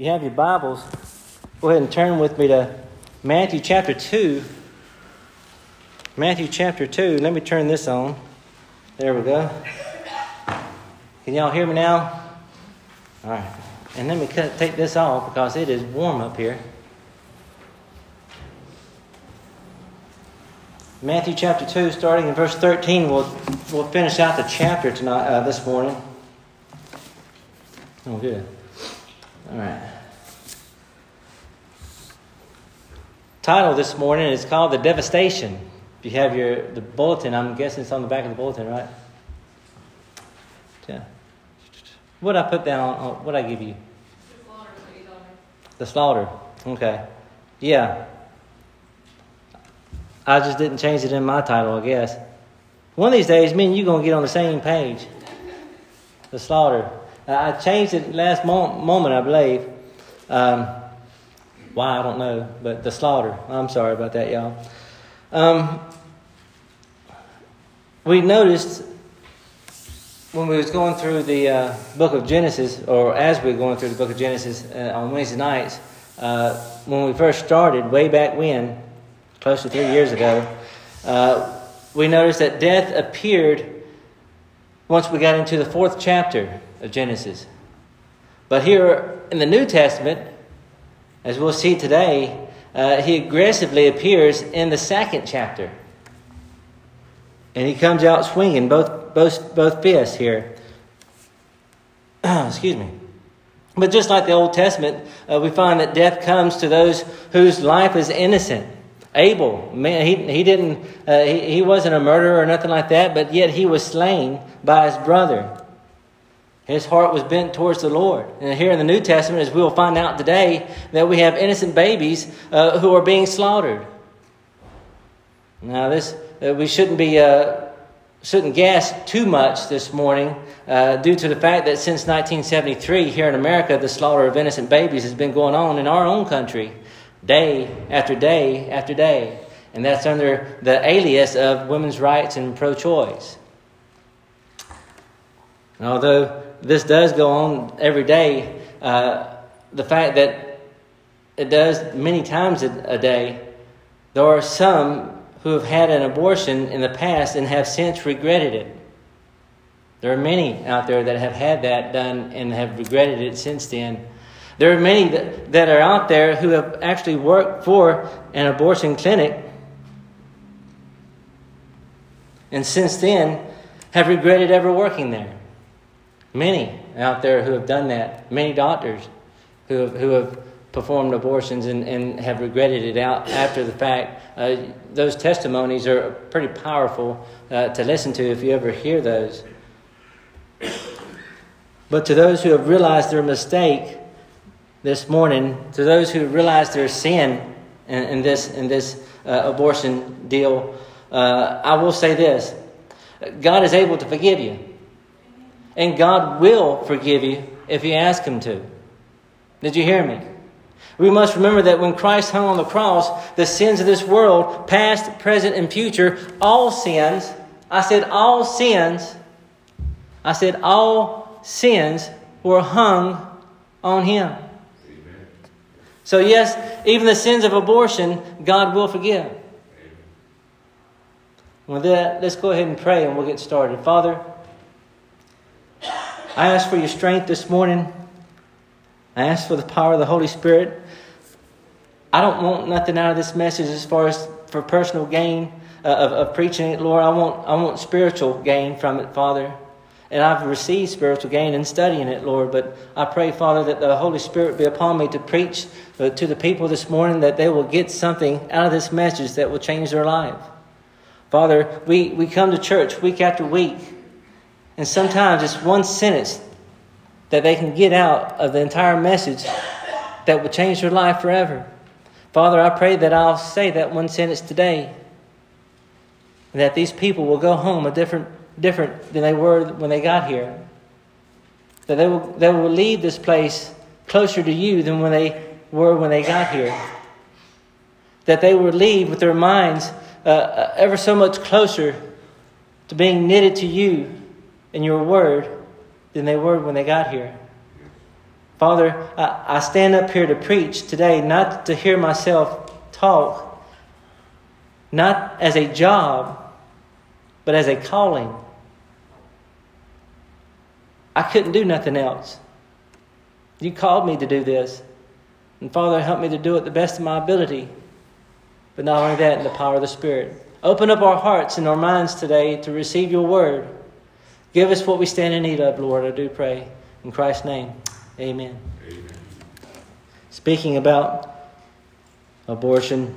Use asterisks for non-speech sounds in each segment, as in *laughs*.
you have your Bibles, go ahead and turn with me to Matthew chapter 2. Matthew chapter 2. Let me turn this on. There we go. Can y'all hear me now? All right. And let me cut, take this off because it is warm up here. Matthew chapter 2, starting in verse 13, we'll, we'll finish out the chapter tonight, uh, this morning. Oh, good. All right. Title this morning is called The Devastation. If you have your the bulletin, I'm guessing it's on the back of the bulletin, right? Yeah. What I put down? What I give you? The slaughter. Okay. Yeah. I just didn't change it in my title, I guess. One of these days, me and you gonna get on the same page. The slaughter. I changed it last moment, I believe. Um, why I don't know, but the slaughter. I'm sorry about that, y'all. Um, we noticed when we was going through the uh, book of Genesis, or as we were going through the book of Genesis uh, on Wednesday nights, uh, when we first started, way back when, close to three years ago, uh, we noticed that death appeared once we got into the fourth chapter of Genesis. But here in the New Testament, as we'll see today, uh, he aggressively appears in the second chapter. And he comes out swinging both, both, both fists here. *clears throat* Excuse me. But just like the Old Testament, uh, we find that death comes to those whose life is innocent. Abel, man, he, he didn't, uh, he, he wasn't a murderer or nothing like that, but yet he was slain by his brother. His heart was bent towards the Lord. And here in the New Testament, as we will find out today, that we have innocent babies uh, who are being slaughtered. Now, this uh, we shouldn't be uh, shouldn't gas too much this morning, uh, due to the fact that since 1973, here in America, the slaughter of innocent babies has been going on in our own country day after day after day. And that's under the alias of women's rights and pro choice. And Although this does go on every day, uh, the fact that it does many times a, day, there are some who have had an abortion in the past and have since regretted it. There are many out there that have had that done and have regretted it since then. There are many that, that are out there who have actually worked for an abortion clinic and since then have regretted ever working there. Many out there who have done that, many doctors who have, who have performed abortions and, and have regretted it out after the fact. Uh, those testimonies are pretty powerful uh, to listen to if you ever hear those. But to those who have realized their mistake, this morning to those who realize their sin in, in this, in this uh, abortion deal. Uh, I will say this God is able to forgive you. And God will forgive you if you ask Him to. Did you hear me? We must remember that when Christ hung on the cross, the sins of this world, past, present, and future, all sins, I said all sins, I said all sins were hung on Him. So, yes, even the sins of abortion, God will forgive. With that, let's go ahead and pray and we'll get started. Father, I ask for your strength this morning. I ask for the power of the Holy Spirit. I don't want nothing out of this message as far as for personal gain uh, of, of preaching it, Lord. I want, I want spiritual gain from it, Father. And I've received spiritual gain in studying it, Lord. But I pray, Father, that the Holy Spirit be upon me to preach uh, to the people this morning, that they will get something out of this message that will change their life. Father, we, we come to church week after week, and sometimes it's one sentence that they can get out of the entire message that will change their life forever. Father, I pray that I'll say that one sentence today, and that these people will go home a different different than they were when they got here. That they will, they will leave this place closer to you than when they were when they got here. That they will leave with their minds uh, uh, ever so much closer to being knitted to you and your word than they were when they got here. Father, I, I stand up here to preach today, not to hear myself talk, not as a job, but as a calling. I couldn't do nothing else. You called me to do this. And Father, help me to do it the best of my ability. But not only that, in the power of the Spirit. Open up our hearts and our minds today to receive your word. Give us what we stand in need of, Lord, I do pray. In Christ's name, amen. amen. Speaking about abortion,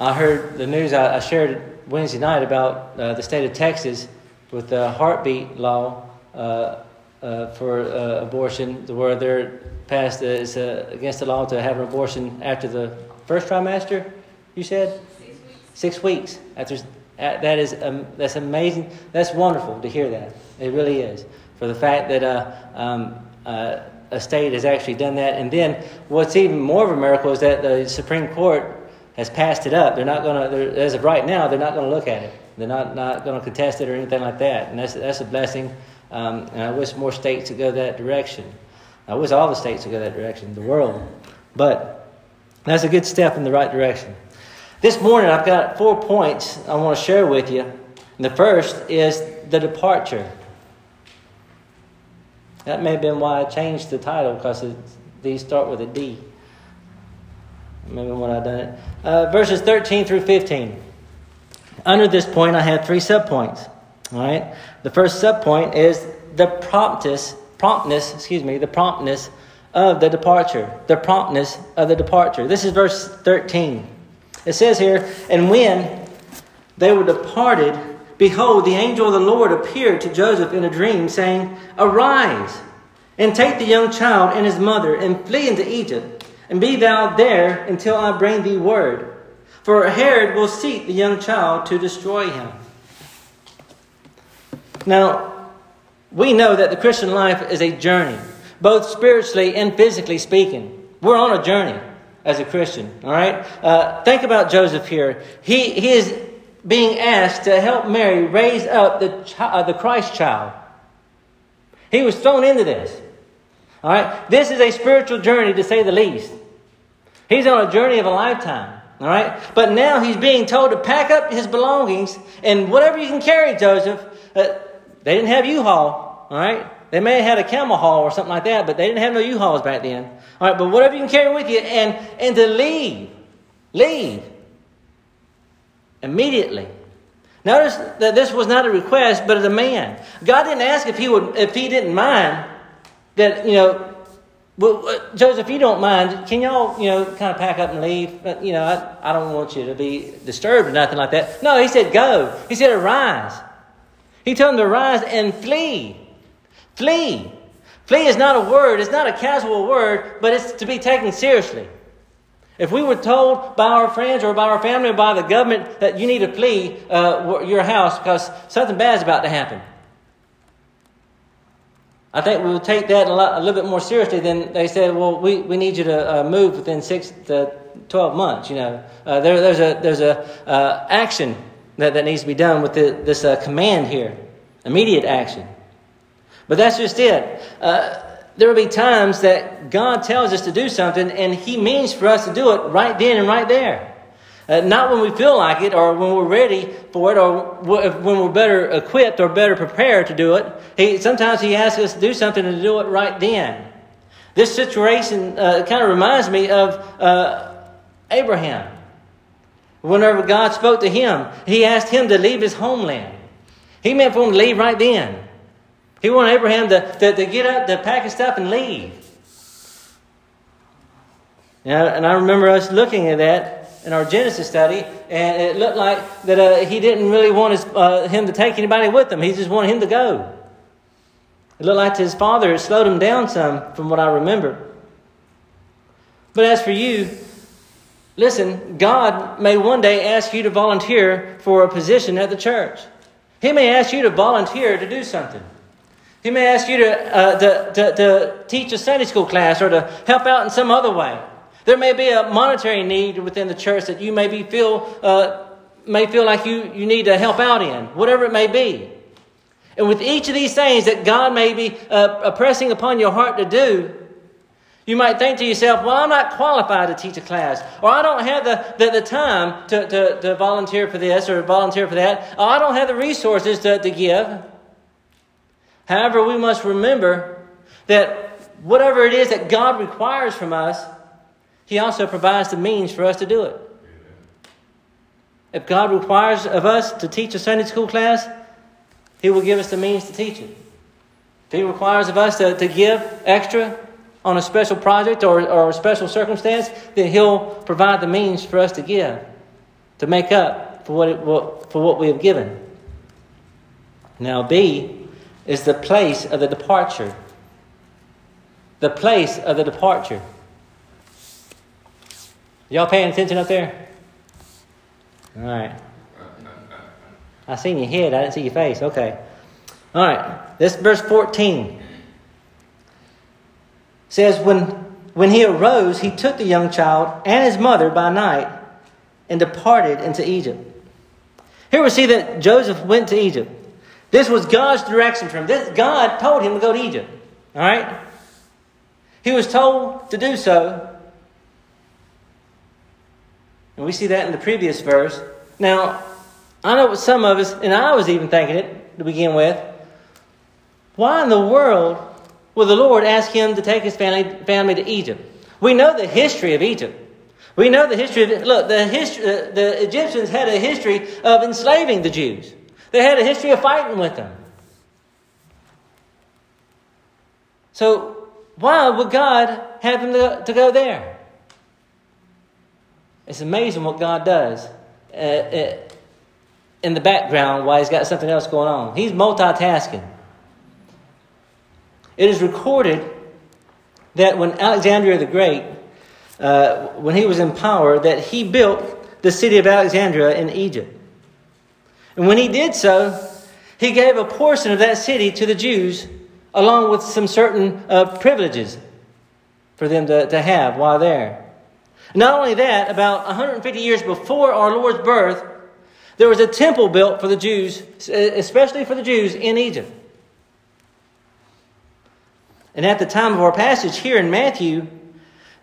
I heard the news I, shared Wednesday night about uh, the state of Texas with the heartbeat law uh, uh, for uh, abortion, where they're passed uh, it's uh, against the law to have an abortion after the first trimester. You said six weeks. Six weeks after. That is um, that's amazing. That's wonderful to hear that. It really is for the fact that uh, um, uh, a state has actually done that. And then what's even more of a miracle is that the Supreme Court has passed it up. They're not going to, as of right now, they're not going to look at it. They're not, not going to contest it or anything like that. And that's, that's a blessing. Um, and I wish more states to go that direction. I wish all the states would go that direction, the world. But that's a good step in the right direction. This morning, I've got four points I want to share with you. And the first is the departure. That may have been why I changed the title because these start with a D. Maybe when I done it. Uh, verses 13 through 15. Under this point, I have three subpoints. All right. The first subpoint is the promptness, promptness, excuse me, the promptness of the departure. The promptness of the departure. This is verse 13. It says here, and when they were departed, behold, the angel of the Lord appeared to Joseph in a dream, saying, Arise and take the young child and his mother and flee into Egypt, and be thou there until I bring thee word. For Herod will seek the young child to destroy him. Now, we know that the Christian life is a journey, both spiritually and physically speaking. We're on a journey as a Christian, all right? Uh, think about Joseph here. He, he is being asked to help Mary raise up the, chi- uh, the Christ child. He was thrown into this. All right? This is a spiritual journey, to say the least. He's on a journey of a lifetime. All right? But now he's being told to pack up his belongings and whatever you can carry, Joseph. Uh, they didn't have U-Haul. All right? They may have had a camel haul or something like that, but they didn't have no U-Hauls back then. All right, but whatever you can carry with you, and and to leave, leave immediately. Notice that this was not a request, but a demand. God didn't ask if he would, if he didn't mind that you know. Well, uh, Joseph, if you don't mind, can y'all, you know, kind of pack up and leave? Uh, you know, I, I don't want you to be disturbed or nothing like that. No, he said, go. He said, arise. He told him to rise and flee. Flee. Flee is not a word, it's not a casual word, but it's to be taken seriously. If we were told by our friends or by our family or by the government that you need to flee uh, your house because something bad is about to happen, I think we would take that a, lot, a, little bit more seriously than they said, well, we, we need you to uh, move within six to 12 months. You know, uh, there, there's a, there's a uh, action that, that needs to be done with the, this uh, command here, immediate action. But that's just it. Uh, there will be times that God tells us to do something, and He means for us to do it right then and right there. Uh, not when we feel like it or when we're ready for it or when we're better equipped or better prepared to do it. He, sometimes He asks us to do something and to do it right then. This situation uh, kind of reminds me of uh, Abraham. Whenever God spoke to him, He asked him to leave his homeland. He meant for him to leave right then. He wanted Abraham to, to, to get up, to pack his stuff, and leave. and I remember us looking at that in our Genesis study, and it looked like that uh, he didn't really want his, uh, him to take anybody with him. He just wanted him to go. It looked like his father had slowed him down some, from what I remember. But as for you, listen, God may one day ask you to volunteer for a position at the church. He may ask you to volunteer to do something. He may ask you to, uh, to, to, to teach a Sunday school class or to help out in some other way. There may be a monetary need within the church that you maybe feel, uh, may feel like you, you need to help out in, whatever it may be. And with each of these things that God may be uh, pressing upon your heart to do, you might think to yourself, well, I'm not qualified to teach a class, or I don't have the, the, the time to, to, to volunteer for this or volunteer for that, or I don't have the resources to, to give. However, we must remember that whatever it is that God requires from us, He also provides the means for us to do it. If God requires of us to teach a Sunday school class, He will give us the means to teach it. If He requires of us to, to give extra on a special project or, or a special circumstance, then He'll provide the means for us to give, to make up for what, it, for what we have given. Now, B is the place of the departure. The place of the departure. Y'all paying attention up there? All right. I seen your head, I didn't see your face. Okay. All right. This verse 14 says, when, when he arose, he took the young child and his mother by night and departed into Egypt. Here we see that Joseph went to Egypt. This was God's direction for him. This, God told him to go to Egypt. All right? He was told to do so and we see that in the previous verse. Now, I know some of us, and I was even thinking it to begin with. Why in the world would the Lord ask him to take his family, family to Egypt? We know the history of Egypt. We know the history of look. The history, the, uh, the Egyptians had a history of enslaving the Jews. They had a history of fighting with them. So why would God have them to, to go there? It's amazing what God does uh, uh, in the background while He's got something else going on. He's multitasking. It is recorded that when Alexander the Great, uh, when he was in power, that he built the city of Alexandria in Egypt. And when he did so, he gave a portion of that city to the Jews, along with some certain uh, privileges for them to, to have while there. Not only that, about 150 years before our Lord's birth, there was a temple built for the Jews, especially for the Jews in Egypt. And at the time of our passage here in Matthew,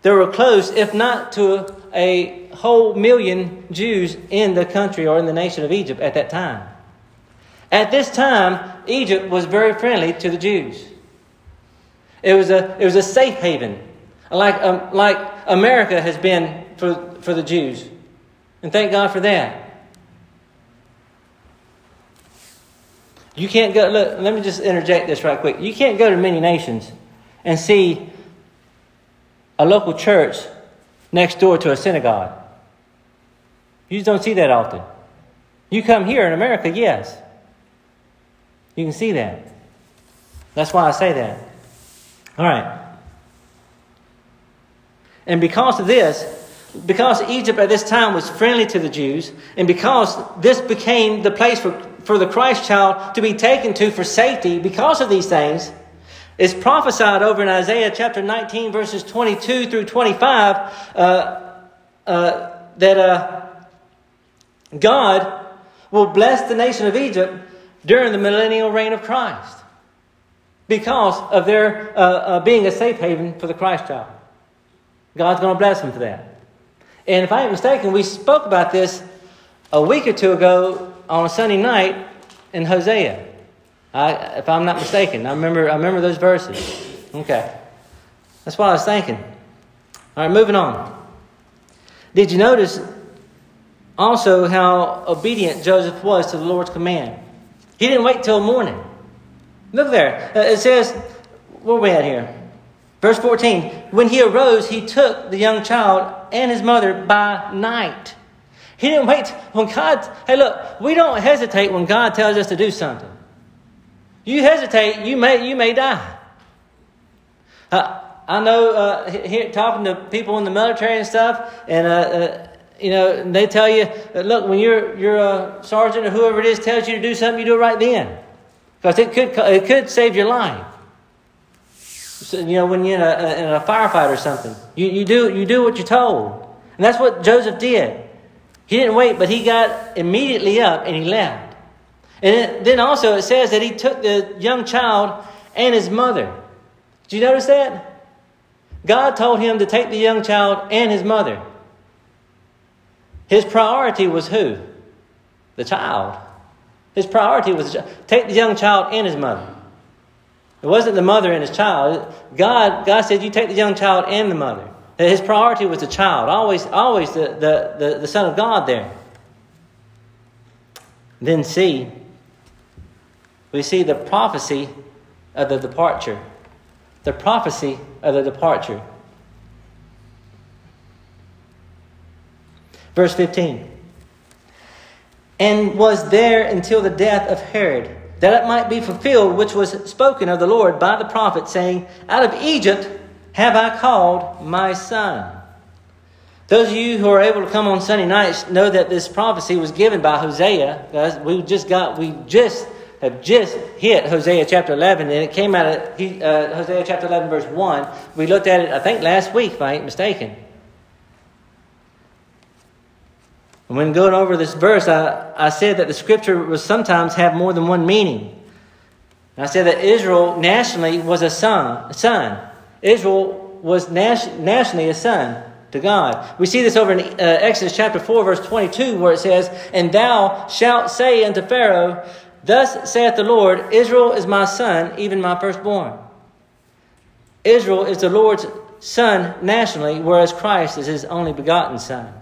there were close, if not to a whole million Jews in the country or in the nation of Egypt at that time. At this time, Egypt was very friendly to the Jews. It was a, it was a safe haven like, um, like America has been for, for the Jews. And thank God for that. You can't go, look, let me just interject this right quick. You can't go to many nations and see a local church next door to a synagogue. You just don't see that often. You come here in America, yes. You can see that. That's why I say that. All right. And because of this, because Egypt at this time was friendly to the Jews, and because this became the place for, for the Christ child to be taken to for safety, because of these things, it's prophesied over in Isaiah chapter 19, verses 22 through 25, uh, uh, that uh, God will bless the nation of Egypt during the millennial reign of Christ because of their uh, uh, being a safe haven for the Christ child. God's going to bless him for that. And if I ain't mistaken, we spoke about this a week or two ago on a Sunday night in Hosea. I, if I'm not mistaken, I remember, I remember those verses. Okay. That's what I was thinking. All right, moving on. Did you notice also how obedient Joseph was to the Lord's command? He didn't wait till morning. Look there. Uh, it says, where are we at here? Verse 14 When he arose, he took the young child and his mother by night. He didn't wait when God, hey, look, we don't hesitate when God tells us to do something. You hesitate, you may, you may die. Uh, I know uh, here, talking to people in the military and stuff, and uh, uh you know, they tell you, look, when you're a sergeant or whoever it is tells you to do something, you do it right then. Because it could, it could save your life. So, you know, when you're in a, in a firefight or something, you, you, do, you do what you're told. And that's what Joseph did. He didn't wait, but he got immediately up and he left. And it, then also it says that he took the young child and his mother. Did you notice that? God told him to take the young child and his mother. His priority was who? The child. His priority was take the young child and his mother. It wasn't the mother and his child. God, God said, You take the young child and the mother. His priority was the child, always, always the, the, the, the Son of God there. Then see, we see the prophecy of the departure. The prophecy of the departure. Verse 15. And was there until the death of Herod, that it might be fulfilled which was spoken of the Lord by the prophet, saying, Out of Egypt have I called my son. Those of you who are able to come on Sunday nights know that this prophecy was given by Hosea. We just got, we just have just hit Hosea chapter 11, and it came out of uh, Hosea chapter 11, verse 1. We looked at it, I think, last week, if I ain't mistaken. And when going over this verse, I, I said that the scripture will sometimes have more than one meaning. And I said that Israel nationally was a son. A son. Israel was nationally a son to God. We see this over in uh, Exodus chapter 4, verse 22, where it says, And thou shalt say unto Pharaoh, Thus saith the Lord, Israel is my son, even my firstborn. Israel is the Lord's son nationally, whereas Christ is his only begotten son.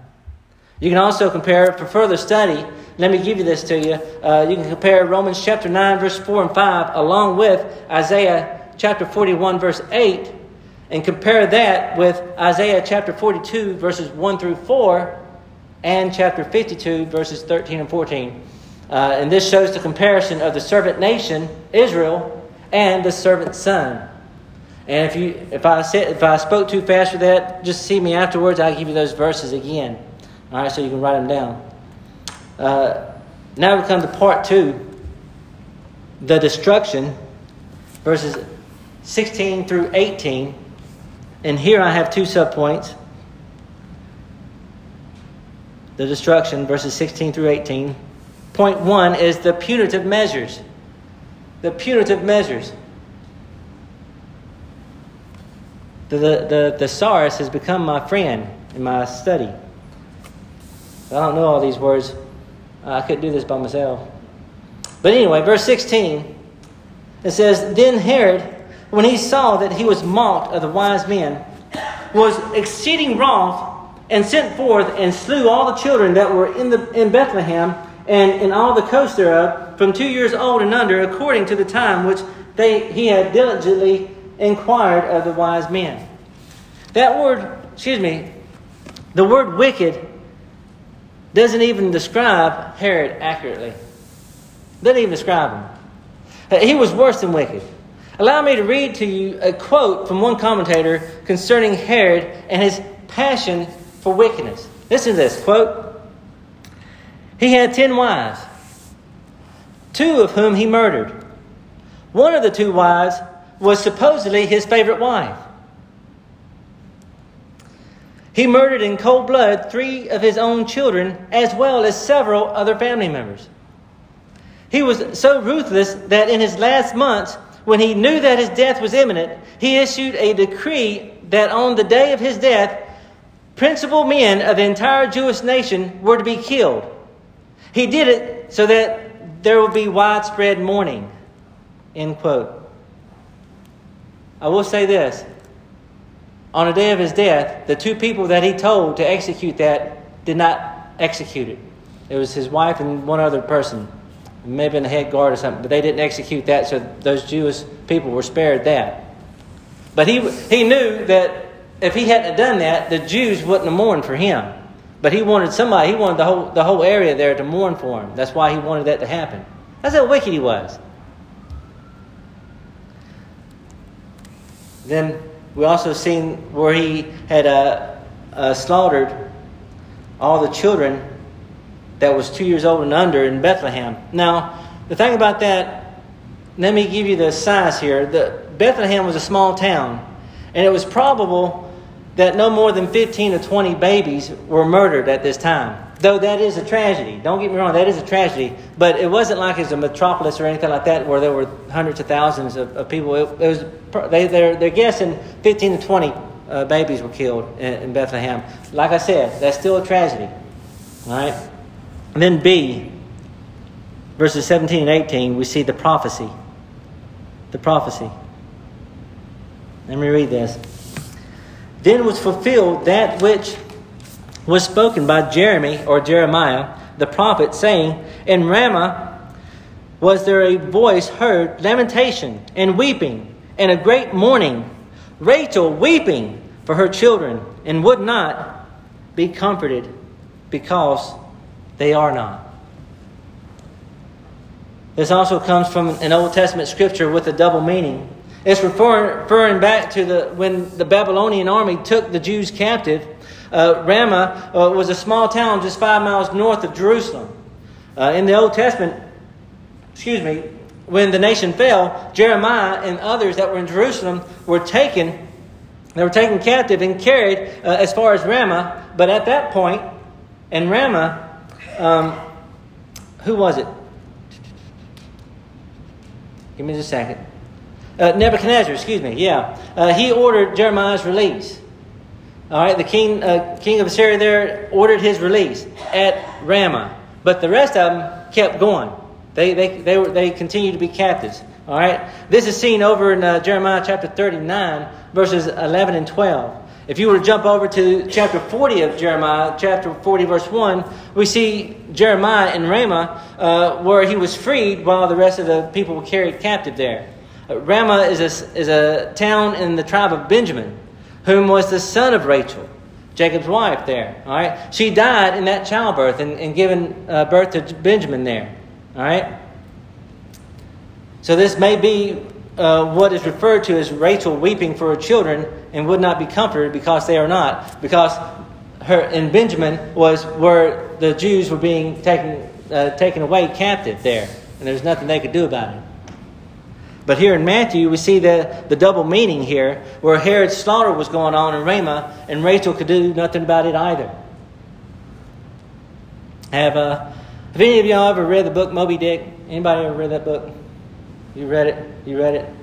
You can also compare, for further study, let me give you this to you. Uh, you can compare Romans chapter 9, verse 4 and 5, along with Isaiah chapter 41, verse 8, and compare that with Isaiah chapter 42, verses 1 through 4, and chapter 52, verses 13 and 14. Uh, and this shows the comparison of the servant nation, Israel, and the servant son. And if you if I said if I spoke too fast for that, just see me afterwards. I'll give you those verses again. All right, so you can write them down. Uh, now we come to part two, the destruction, verses 16 through 18. And here I have two subpoints. The destruction, verses 16 through 18. Point one is the punitive measures. The punitive measures. The, the, the thesaurus has become my friend in my study. I don't know all these words. I couldn't do this by myself. But anyway, verse 16, it says, Then Herod, when he saw that he was mocked of the wise men, was exceeding wroth, and sent forth and slew all the children that were in, the, in Bethlehem and in all the coast thereof, from two years old and under, according to the time which they, he had diligently inquired of the wise men. That word, excuse me, the word wicked doesn't even describe Herod accurately. Doesn't even describe him. Uh, he was worse than wicked. Allow me to read to you a quote from one commentator concerning Herod and his passion for wickedness. Listen to this quote. He had ten wives, two of whom he murdered. One of the two wives was supposedly his favorite wife. He murdered in cold blood three of his own children, as well as several other family members. He was so ruthless that in his last months, when he knew that his death was imminent, he issued a decree that on the day of his death, principal men of the entire Jewish nation were to be killed. He did it so that there would be widespread mourning. End quote. I will say this. On the day of his death, the two people that he told to execute that did not execute it. It was his wife and one other person, maybe in the head guard or something, but they didn't execute that, so those Jewish people were spared that. But he, he knew that if he hadn't done that, the Jews wouldn't have mourned for him. But he wanted somebody, he wanted the whole, the whole area there to mourn for him. That's why he wanted that to happen. That's how wicked he was. Then we also seen where he had uh, uh, slaughtered all the children that was two years old and under in Bethlehem. Now, the thing about that, let me give you the size here. The, Bethlehem was a small town, and it was probable that no more than 15 to 20 babies were murdered at this time. Though that is a tragedy. Don't get me wrong, that is a tragedy. But it wasn't like it's a metropolis or anything like that where there were hundreds of thousands of, of people. It, it, was they, they're, they're guessing 15 to 20 uh, babies were killed in, in, Bethlehem. Like I said, that's still a tragedy. All right? And then B, verses 17 and 18, we see the prophecy. The prophecy. Let me read this. Then was fulfilled that which was spoken by Jeremy or Jeremiah the prophet, saying, In Ramah was there a voice heard, lamentation and weeping, and a great mourning, Rachel weeping for her children, and would not be comforted because they are not. This also comes from an Old Testament scripture with a double meaning. It's referring back to the when the Babylonian army took the Jews captive uh, Ramah uh, was a small town just five miles north of Jerusalem. Uh, in the Old Testament, excuse me, when the nation fell, Jeremiah and others that were in Jerusalem were taken. They were taken captive and carried uh, as far as Ramah. But at that point, in Ramah, um, who was it? Give me just a second. Uh, Nebuchadnezzar, excuse me, yeah. Uh, he ordered Jeremiah's release. All right, the king, uh, king of Assyria there ordered his release at Ramah, but the rest of them kept going. They, they, they, were, they continued to be captives. All right, this is seen over in uh, Jeremiah chapter 39, verses 11 and 12. If you were to jump over to chapter 40 of Jeremiah, chapter 40, verse 1, we see Jeremiah in Ramah uh, where he was freed while the rest of the people were carried captive there. Uh, Ramah is a, is a town in the tribe of Benjamin whom was the son of Rachel, Jacob's wife there. All right, she died in that childbirth and, and given uh, birth to Benjamin there. All right. So this may be uh, what is referred to as Rachel weeping for her children and would not be comforted because they are not, because her and Benjamin was where the Jews were being taken uh, taken away captive there, and there's nothing they could do about it. But here in Matthew, we see the, the double meaning here, where Herod's slaughter was going on in Ramah, and Rachel could do nothing about it either. Have uh, have any of y'all ever read the book Moby Dick? Anybody ever read that book? You read it? You read it?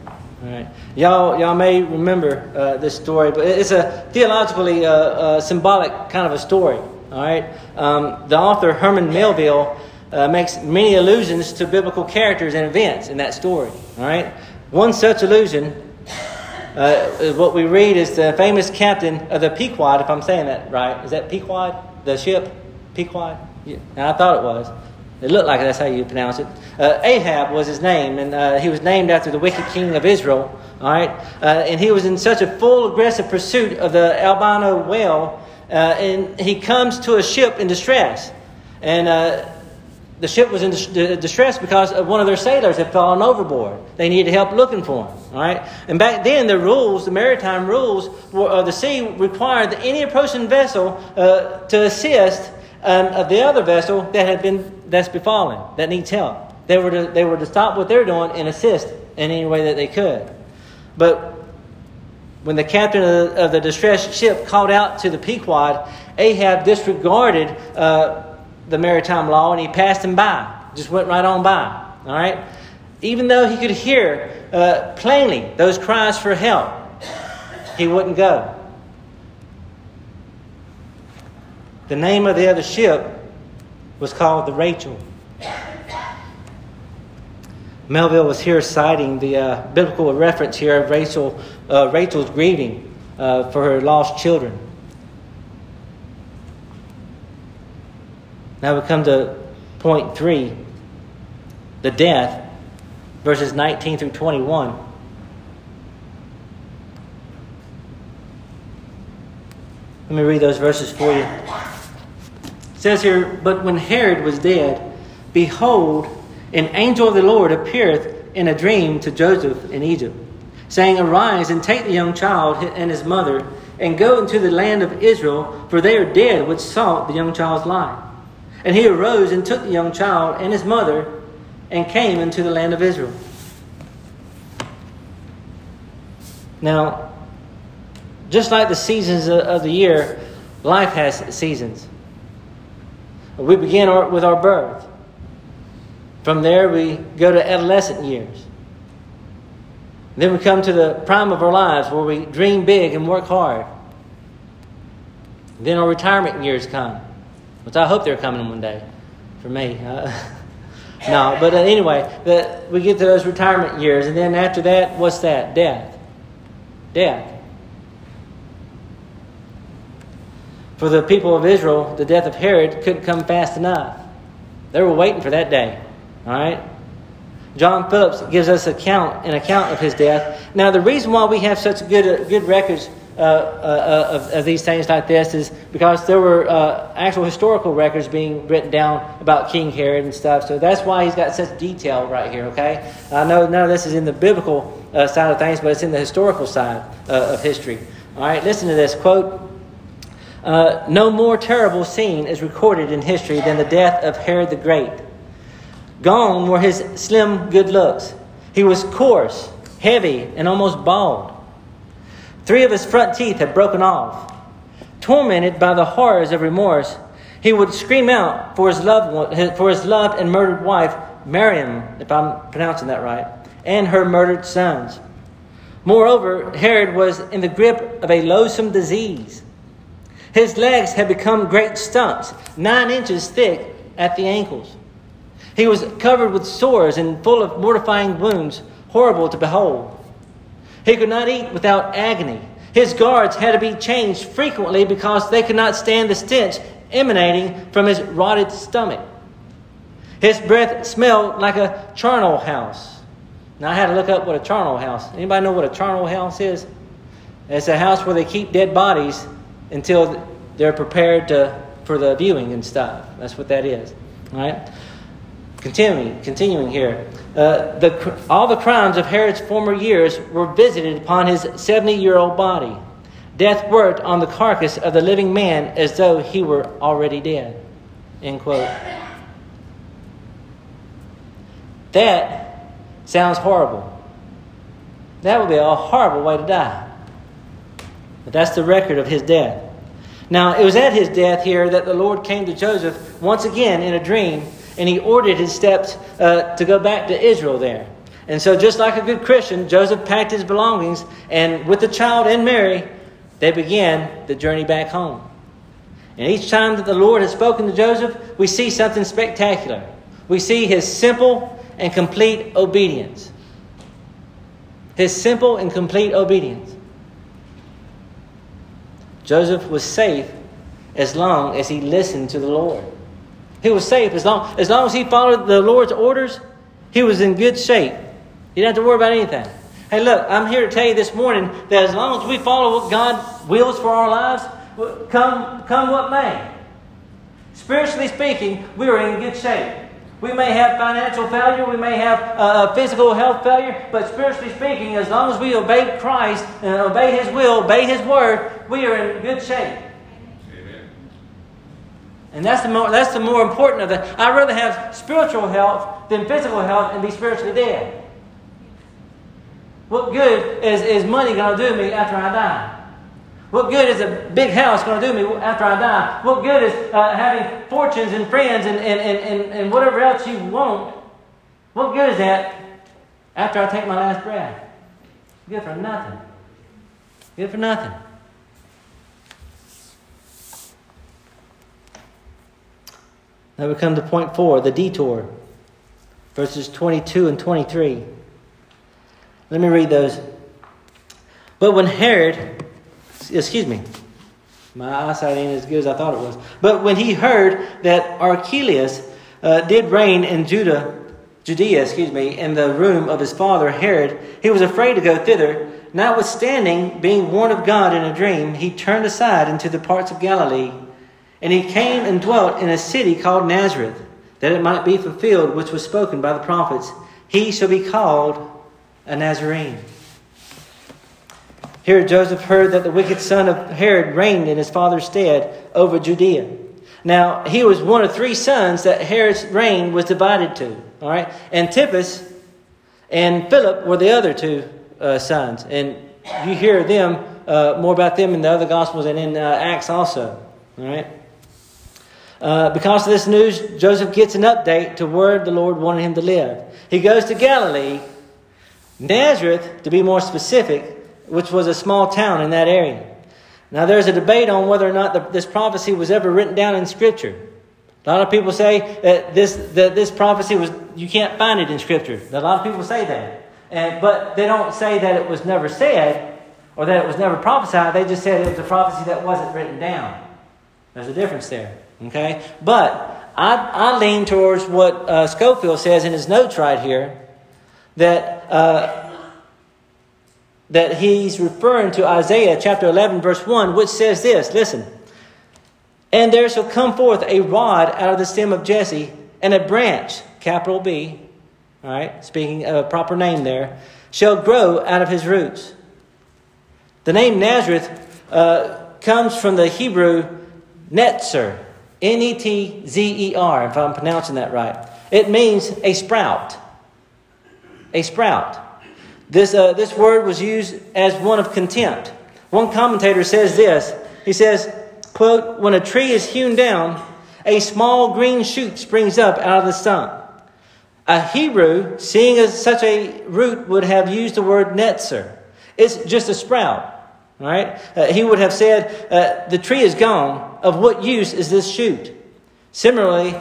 All right. Y'all, y'all may remember uh, this story, but it's a theologically uh, uh, symbolic kind of a story. All right. Um, the author Herman Melville uh, makes many allusions to biblical characters and events in that story. All right, one such allusion uh, is what we read is the famous captain of the Pequod. If I'm saying that right, is that Pequod, the ship Pequod? Yeah, I thought it was. It looked like that's how you pronounce it. Uh, Ahab was his name, and uh, he was named after the wicked king of Israel. All right, uh, and he was in such a full aggressive pursuit of the albino whale, uh, and he comes to a ship in distress, and uh, the ship was in distress because one of their sailors had fallen overboard. They needed help looking for him. All right, and back then the rules, the maritime rules of the sea, required that any approaching vessel uh, to assist um, the other vessel that had been that's befallen that needs help. They were to, they were to stop what they're doing and assist in any way that they could. But when the captain of the, of the distressed ship called out to the Pequod, Ahab disregarded. Uh, the maritime law and he passed him by, just went right on by. All right? Even though he could hear uh, plainly those cries for help, he wouldn't go. The name of the other ship was called the Rachel. Melville was here citing the uh, biblical reference here of Rachel, uh, Rachel's grieving uh, for her lost children. Now we come to point three the death, verses 19 through 21. Let me read those verses for you. It says here, But when Herod was dead, behold, an angel of the Lord appeareth in a dream to Joseph in Egypt, saying, Arise and take the young child and his mother, and go into the land of Israel, for they are dead which sought the young child's life. And he arose and took the young child and his mother and came into the land of Israel. Now, just like the seasons of the year, life has seasons. We begin with our birth. From there, we go to adolescent years. Then we come to the prime of our lives where we dream big and work hard. Then our retirement years come, which I hope they're coming one day for me. Uh, *laughs* no, but uh, anyway, the, we get to those retirement years, and then after that, what's that? Death. Death. For the people of Israel, the death of Herod couldn't come fast enough. They were waiting for that day. All right? John Phillips gives us account, an account of his death. Now, the reason why we have such good, uh, good records uh, uh, of, of, these things like this is because there were uh, actual historical records being written down about King Herod and stuff. So that's why he's got such detail right here, okay? I know none of this is in the biblical uh, side of things, but it's in the historical side uh, of history. All right, listen to this quote. no more terrible scene is recorded in history than the death of Herod the Great. Gone were his slim good looks. He was coarse, heavy, and almost bald. Three of his front teeth had broken off. Tormented by the horrors of remorse, he would scream out for his loved, for his loved and murdered wife, Miriam, if I'm pronouncing that right, and her murdered sons. Moreover, Herod was in the grip of a loathsome disease. His legs had become great stumps, nine inches thick at the ankles. He was covered with sores and full of mortifying wounds, horrible to behold. He could not eat without agony. His guards had to be changed frequently because they could not stand the stench emanating from his rotted stomach. His breath smelled like a charnel house. Now I had to look up what a charnel house. Anybody know what a charnel house is? It's a house where they keep dead bodies until they're prepared to, for the viewing and stuff. That's what that is. All right. Continuing, continuing here, uh, the, all the crimes of Herod's former years were visited upon his 70 year old body. Death worked on the carcass of the living man as though he were already dead. End quote. That sounds horrible. That would be a horrible way to die. But that's the record of his death. Now, it was at his death here that the Lord came to Joseph once again in a dream and he ordered his steps uh, to go back to Israel there. And so, just like a good Christian, Joseph packed his belongings, and with the child and Mary, they began the journey back home. And each time that the Lord has spoken to Joseph, we see something spectacular. We see his simple and complete obedience. His simple and complete obedience. Joseph was safe as long as he listened to the Lord. He was safe as long, as long as he followed the Lord's orders, he was in good shape. He didn't have to worry about anything. Hey, look, I'm here to tell you this morning that as long as we follow what God wills for our lives, come, come what may. Spiritually speaking, we are in good shape. We may have financial failure, we may have uh, physical health failure, but spiritually speaking, as long as we obey Christ and obey His will, obey His word, we are in good shape. And that's the more, that's the more important of that. I'd rather have spiritual health than physical health and be spiritually dead. What good is, is money going to do me after I die? What good is a big house going to do me after I die? What good is uh, having fortunes and friends and, and, and, and, and whatever else you want? What good is that after I take my last breath? Good for nothing. Good for nothing. Now we come to point four, the detour, verses 22 and 23. Let me read those. But when Herod, excuse me, my eyesight ain't as good as I thought it was. But when he heard that Archelaus uh, did reign in Judah, Judea, excuse me, in the room of his father Herod, he was afraid to go thither. Notwithstanding, being warned of God in a dream, he turned aside into the parts of Galilee and he came and dwelt in a city called Nazareth, that it might be fulfilled which was spoken by the prophets He shall be called a Nazarene. Here Joseph heard that the wicked son of Herod reigned in his father's stead over Judea. Now, he was one of three sons that Herod's reign was divided to. All right? Antipas and Philip were the other two uh, sons. And you hear them, uh, more about them in the other Gospels and in uh, Acts also. All right? Uh, because of this news, Joseph gets an update to where the Lord wanted him to live. He goes to Galilee, Nazareth, to be more specific, which was a small town in that area. Now, there's a debate on whether or not the, this prophecy was ever written down in Scripture. A lot of people say that this, that this prophecy was, you can't find it in Scripture. A lot of people say that. And, but they don't say that it was never said or that it was never prophesied. They just said it was a prophecy that wasn't written down. There's a difference there. Okay? But I, I lean towards what uh, Scofield says in his notes right here that. Uh, that he's referring to Isaiah chapter 11, verse 1, which says this listen, and there shall come forth a rod out of the stem of Jesse, and a branch, capital B, all right, speaking a proper name there, shall grow out of his roots. The name Nazareth uh, comes from the Hebrew netzer, N E T Z E R, if I'm pronouncing that right. It means a sprout. A sprout. This, uh, this word was used as one of contempt. One commentator says this. He says, quote, when a tree is hewn down, a small green shoot springs up out of the stump. A Hebrew, seeing as such a root, would have used the word netzer. It's just a sprout. Right? Uh, he would have said, uh, the tree is gone. Of what use is this shoot? Similarly,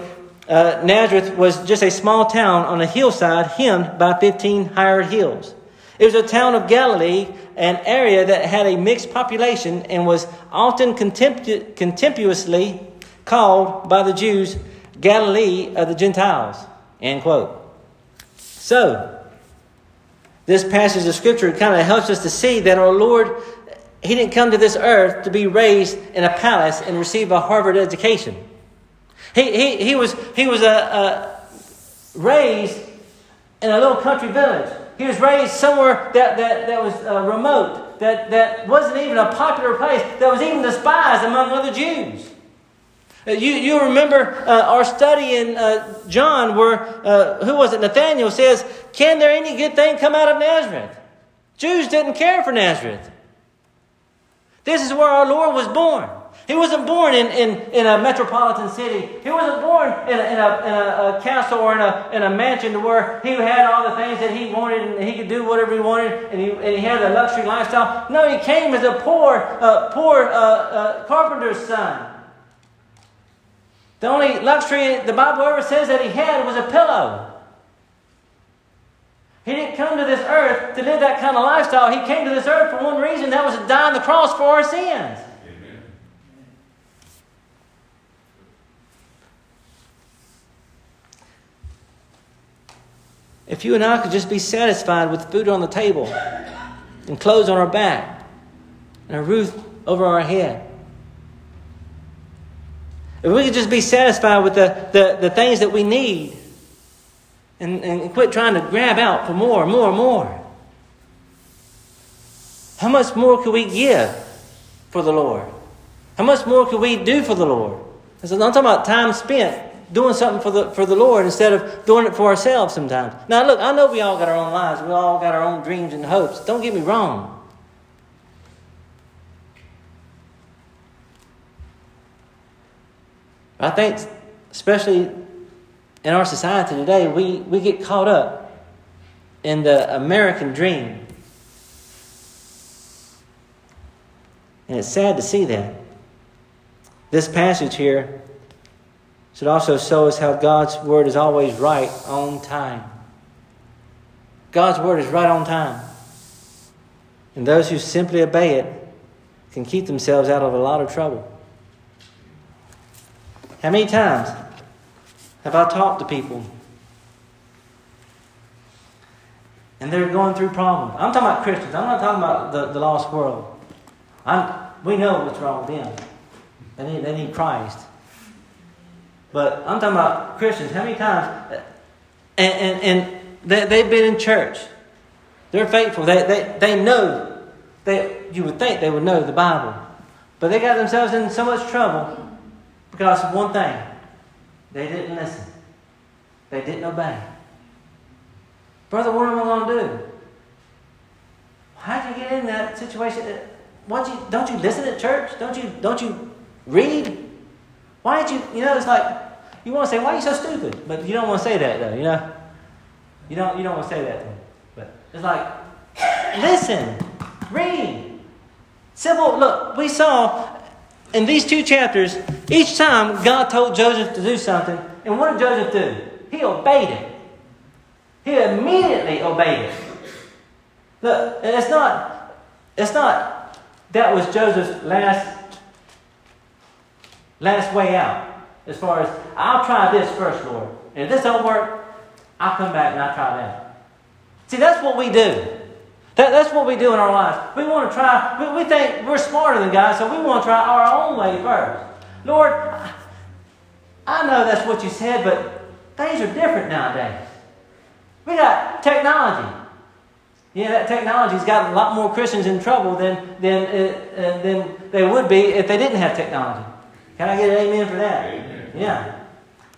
uh, Nazareth was just a small town on a hillside hemmed by 15 higher hills. It was a town of Galilee, an area that had a mixed population and was often contemptu- contemptuously called by the Jews Galilee of the Gentiles. End quote. So, this passage of Scripture kind of helps us to see that our Lord, He didn't come to this earth to be raised in a palace and receive a Harvard education. He, he, he was, he was a, a raised in a little country village. He was raised somewhere that, that, that was uh, remote, that, that wasn't even a popular place, that was even despised among other Jews. Uh, you, you remember uh, our study in uh, John where, uh, who was it? Nathaniel says, Can there any good thing come out of Nazareth? Jews didn't care for Nazareth. This is where our Lord was born. He wasn't born in, in, in a metropolitan city. He wasn't born in a, in a, in a, a castle or in a, in a mansion where he had all the things that he wanted and he could do whatever he wanted and he, and he had a luxury lifestyle. No, he came as a poor, uh, poor uh, uh, carpenter's son. The only luxury the Bible ever says that he had was a pillow. He didn't come to this earth to live that kind of lifestyle. He came to this earth for one reason that was to die on the cross for our sins. If you and I could just be satisfied with food on the table and clothes on our back and a roof over our head, if we could just be satisfied with the, the, the things that we need and, and quit trying to grab out for more, and more, and more, how much more could we give for the Lord? How much more could we do for the Lord? I'm talking about time spent doing something for the, for the Lord instead of doing it for ourselves sometimes. Now, look, I know we all got our own lives. We all got our own dreams and hopes. Don't get me wrong. I think, especially in our society today, we, we get caught up in the American dream. And it's sad to see that. This passage here should also show us how God's word is always right on time. God's word is right on time. And those who simply obey it can keep themselves out of a lot of trouble. How many times have I talked to people and they're going through problems? I'm talking about Christians. I'm not talking about the, the lost world. I'm, we know what's wrong with them. They need, they need Christ. But I'm talking about Christians. How many times? Uh, and, and, and they, they've been in church. They're faithful. They, they, they know. They, you would think they would know the Bible. But they got themselves in so much trouble because of one thing. They didn't listen. They didn't obey. Brother, what am I going to do? How'd you get in that situation? Why don't you, don't you listen at church? Don't you, don't you read? Why did you, you know, it's like, you want to say, why are you so stupid? But you don't want to say that, though, you know? You don't, you don't want to say that. But it's like, listen, read. Simple, look, we saw in these two chapters, each time God told Joseph to do something, and what did Joseph do? He obeyed it. He immediately obeyed it. Look, it's not, it's not that was Joseph's last, last way out. As far as, I'll try this first, Lord. And if this don't work, I'll come back and I'll try that. See, that's what we do. That, that's what we do in our lives. We want to try, we, we think we're smarter than God, so we want to try our own way first. Lord, I know that's what you said, but things are different nowadays. We got technology. Yeah, that technology's got a lot more Christians in trouble than, than, uh, than they would be if they didn't have technology. Can I get an amen for that? Amen. Yeah.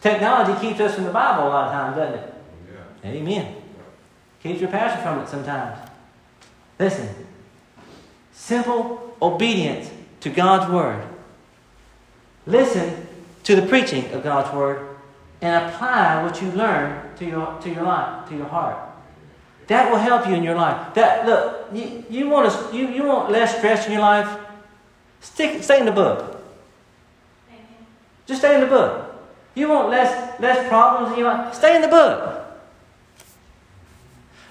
Technology keeps us from the Bible a lot of times, doesn't it? Yeah. Amen. Keeps your passion from it sometimes. Listen. Simple obedience to God's Word. Listen to the preaching of God's Word and apply what you learn to your, to your life, to your heart. That will help you in your life. That look, you, you want to, you, you want less stress in your life. Stick, stay in the book. Just stay in the book. You want less less problems in your life. Stay in the book.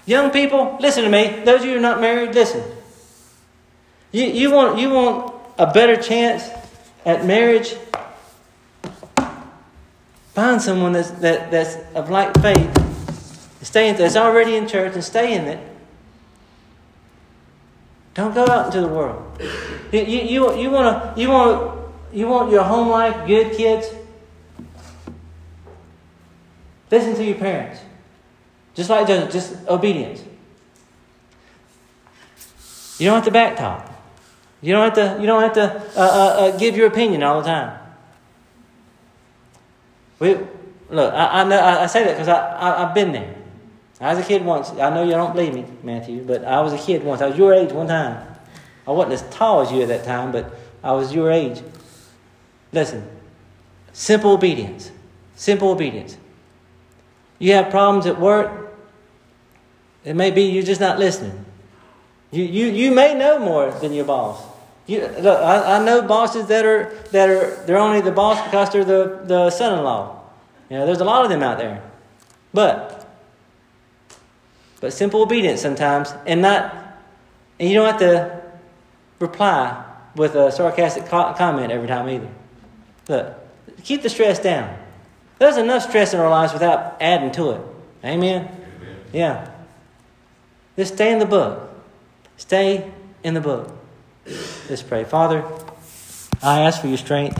Young people, listen to me. Those of you who are not married, listen. You, you, want, you want a better chance at marriage? Find someone that's, that, that's of like faith. Stay in, that's already in church and stay in it. Don't go out into the world. You, you, you, wanna, you, wanna, you want your home life good, kids? Listen to your parents. Just like Joseph, just obedience. You don't have to backtalk. You don't have to, you don't have to uh, uh, uh, give your opinion all the time. We, look, I, I, know, I, I say that because I, I, I've been there. I was a kid once. I know you don't believe me, Matthew, but I was a kid once. I was your age one time. I wasn't as tall as you at that time, but I was your age. Listen, simple obedience. Simple obedience. You have problems at work, it may be you're just not listening. You, you, you may know more than your boss. You, look, I, I know bosses that are, that are, they're only the boss because they're the, the son-in-law. You know, there's a lot of them out there. But, but simple obedience sometimes, and not, and you don't have to reply with a sarcastic comment every time either. Look, keep the stress down. There's enough stress in our lives without adding to it. Amen? Amen. Yeah. Just stay in the book. Stay in the book. Let's pray. Father, I ask for your strength.